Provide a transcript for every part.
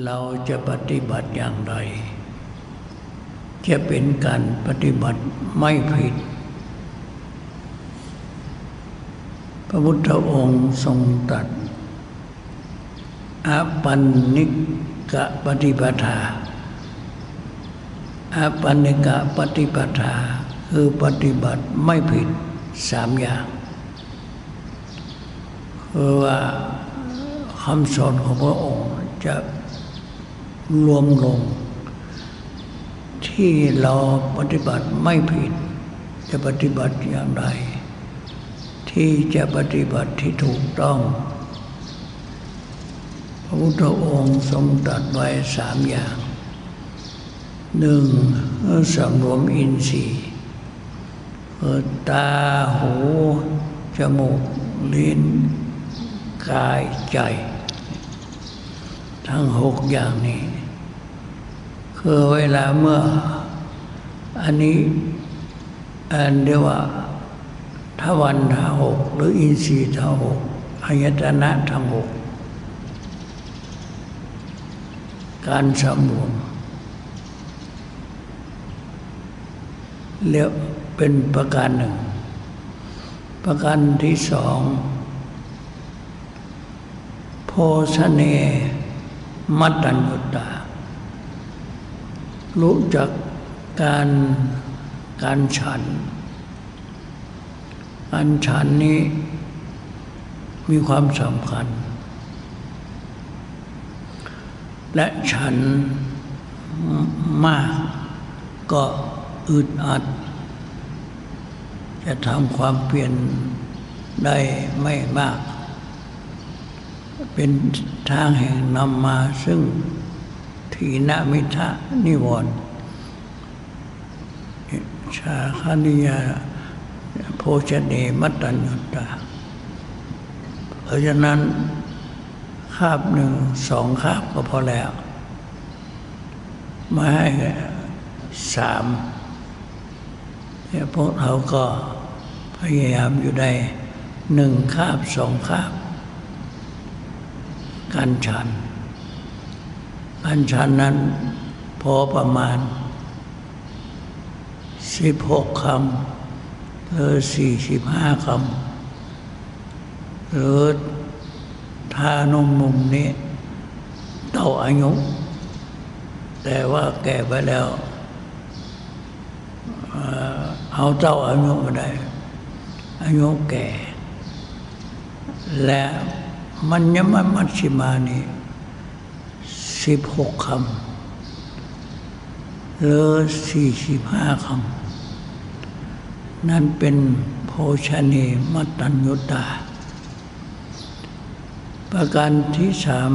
เราจะปฏิบัติอย่างไร จะเป็นการปฏิบัติไม่ผิด พระพุทธองค์ทรงตรัสอปันนิกะปฏิปทาอปันนิกะปฏิปทาคือปฏิบัติไม่ผิดสามอย่างคือว่าคำสอนของพระองค์จะ รวมลง ที่เราปฏิบัติไม่ผิด จะปฏิบัติอย่างไร ที่จะปฏิบัติที่ถูกต้อง พระพุทธองค์ทรงตรัสไว้สามอย่างหนึ่งสำรวมอินทรีย์ตาหูจมูกลิ้นกายใจ ทั้งหกอย่างนี้ คือเวลาเมื่ออันนี้อันเรียกว่าทวันทหกหรืออินทรีย์ทหกอายตนะทั้งหกการสำรวมเรียกเป็นประการหนึ่ง ประการที่สอง โพชเนมัตตัญญุตา รู้จักการการฉันการฉันนี้มีความสำคัญ และฉันมากก็อึดอัด จะทำความเปลี่ยนได้ไม่มาก เป็นทางแห่งนำมาซึ่ง ทีนามิทะนิวรณ์ชาคานิยาโภชเนมัตตัญญตา เพราะฉะนั้นคาบหนึ่งสองคาบก็พอแล้วไม่ให้สามเนี่ยพวกเราก็พยายามอยู่ได้หนึ่งคาบสองคาบ การฉัน การฉันนั้นพอประมาณสิบหกคำหรือสี่สิบห้าคำหรือทานมมุมนี้เต่าอายุ แต่ว่าแก่ไปแล้ว เอาเจ้าอายุมาได้ อายุแก่ และมันยมมัชชิมานี่ สิบหกคำหรือสี่สิบห้าคำ นั่นเป็นโภชเนมัตตัญญุตา ประการที่สาม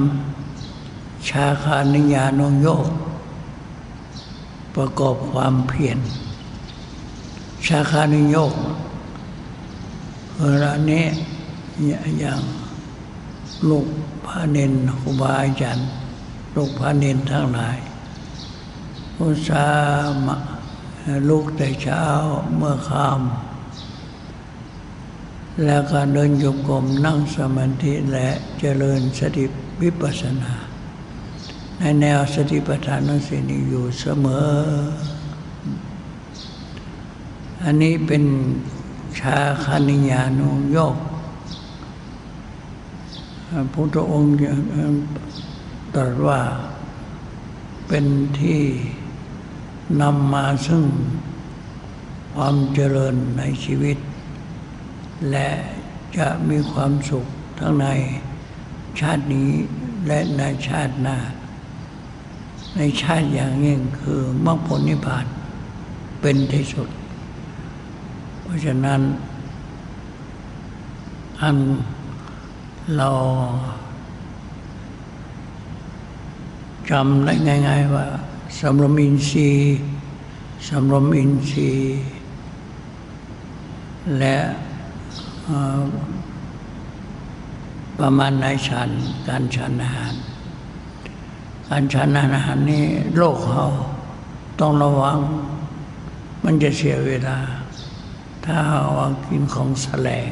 ชาคานิยานโยก ประกอบความเพียรชาคานิโยกเวลานี้อย่างลูกพระเนนครูบาอาจารย์ ลูกพระเนนทั้งหลายอุตสาห์ลูกแต่เช้าเมื่อค่ำแล้วก็เดินโยกมนั่งสมาธิและเจริญสติวิปัสสนา ในแนวสติปัฏฐานสีนี้อยู่เสมอ อันนี้เป็นชาคานิยานุโยกพระพุทธองค์ ตรัสว่า เป็นที่นำมาซึ่งความเจริญในชีวิต และจะมีความสุขทั้งในชาตินี้และในชาติหน้า ในชาติอย่างยิ่งคือมรรคผลนิพพานเป็นที่สุด เพราะฉะนั้นอันเรา จำได้ง่าย ๆ ว่าสำรวมอินทรีย์สำรวมอินทรีย์ และประมาณในฉันการฉันอาหาร การฉันอาหารนี้โลกเขาต้องระวัง มันจะเสียเวลา ถ้าว่ากินของแสลง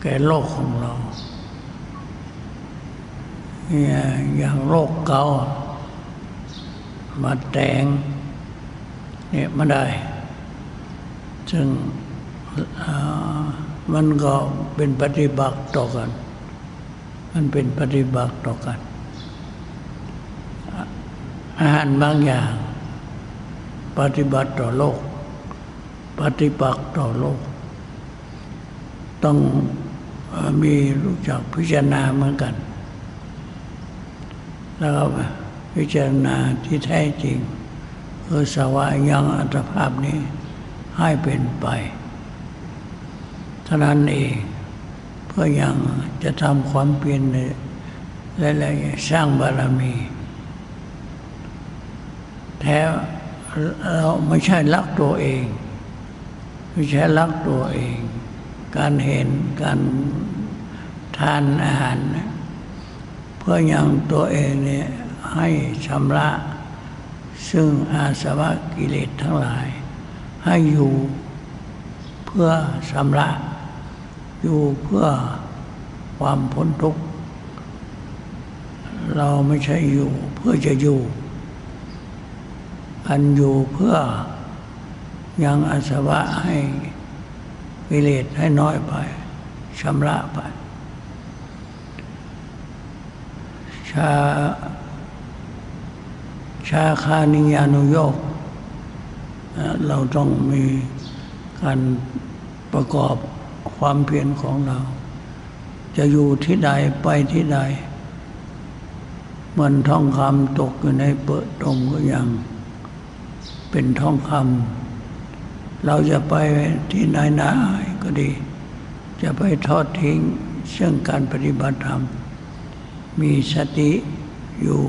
แก่โลกของเรา อย่างโรคเกาต์มาแตงเนี่ยไม่ได้ ซึ่งมันก็เป็นปฏิบัติต่อกัน มันเป็นปฏิบัติต่อกัน อาหารบางอย่าง ปฏิบัติต่อโลก ปฏิบัติต่อโลก ต้องมีรู้จักพิจารณาเหมือนกัน แล้วก็พิจารณาที่แท้จริงคือสวายังอัตภาพนี้ให้เป็นไปเท่านั้นเองเพื่อยังจะทำความเปลี่ยนและๆสร้างบารมี แท้เราไม่ใช่รักตัวเอง ไม่ใช่รักตัวเอง การเห็นการทานอาหารนะ พื่อยังตัวเองเนี่ยให้ชำระ ซึ่งอาสวะกิเลสทั้งหลาย ให้อยู่เพื่อชำระ อยู่เพื่อความพ้นทุกข์ เราไม่ใช่อยู่เพื่อจะอยู่ อันอยู่เพื่อยังอาสวะให้กิเลสให้น้อยไปชำระไป ชา ชาคานิยานุโยกเราต้องมีการประกอบความเพียรของเรา จะอยู่ที่ใดไปที่ใดมือนทองคำตกอยู่ในเปิดตมก็ยัง เป็นทองคำเราจะไปที่ไหนนก็ดี จะไปทอดทิ้งซึ่องการปฏิบัติธรรม มีสติอยู่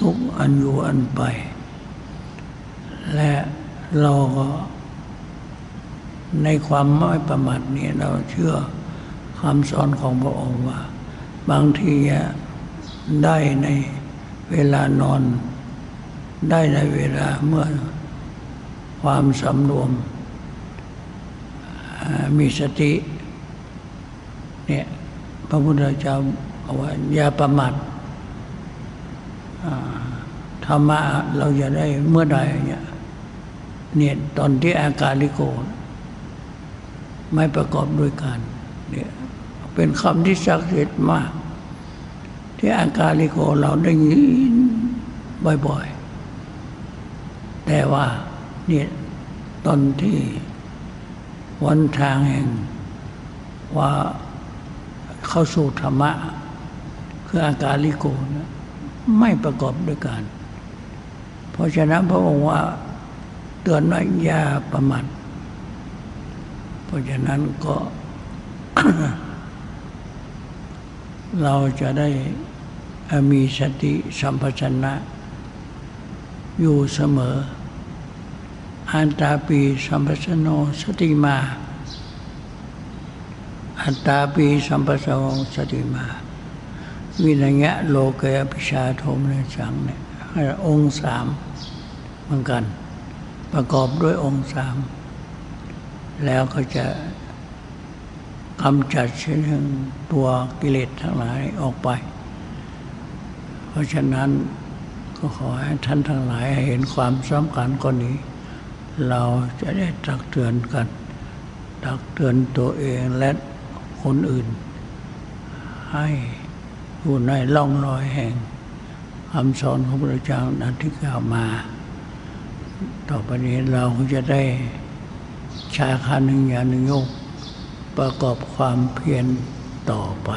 ทุกอันอยู่อันไป และเราก็ในความไม่ประมาทนี่เราเชื่อคำสอนของพระองค์ว่า บางทีได้ในเวลานอน ได้ในเวลาเมื่อความสำรวม มีสติเนี่ยพระพุทธเจ้า บอกว่าอย่าประมาทธรรมะเราจะได้เมื่อใดเนี่ยเนี่ยตอนที่อาการลิโก ไม่ประกอบด้วยกันเนี่ยเป็นคำที่ศักดิ์สิทธิ์มาก ที่อาการลิโกเราได้ยินบ่อยๆ แต่ว่าเนี่ยตอนที่วันทางแห่งว่าเข้าสู่ธรรมะ คืออาการลิโกนะไม่ประกอบด้วยกันเพราะฉะนั้นพระองค์ว่าเตือนว่าอย่าประมาทเพราะฉะนั้นก็ เราจะได้มีสติสัมปชัญญะอยู่เสมอ อันตาปีสัมปชโนสติมา อัตตาปีสัมปชโนสติมา วินัยะโลเกยปิชาโทมในสังเนี่ยองค์สามเหมือนกัน ประกอบด้วยองค์สาม แล้วก็จะกำจัดเช่นงตัวกิเลสทั้งหลายออกไป เพราะฉะนั้นก็ขอให้ท่านทั้งหลายเห็นความสำคัญข้อนี้ เราจะได้ตักเตือนกัน ตักเตือนตัวเองและคนอื่นให้ อยู่ในล่องรอยแห่งคำสอนของพระเจ้านั้นที่กล่าวมา ต่อไปนี้เราจะได้ชาคาหนึ่งอย่างหนึ่งโยกประกอบความเพียรต่อไป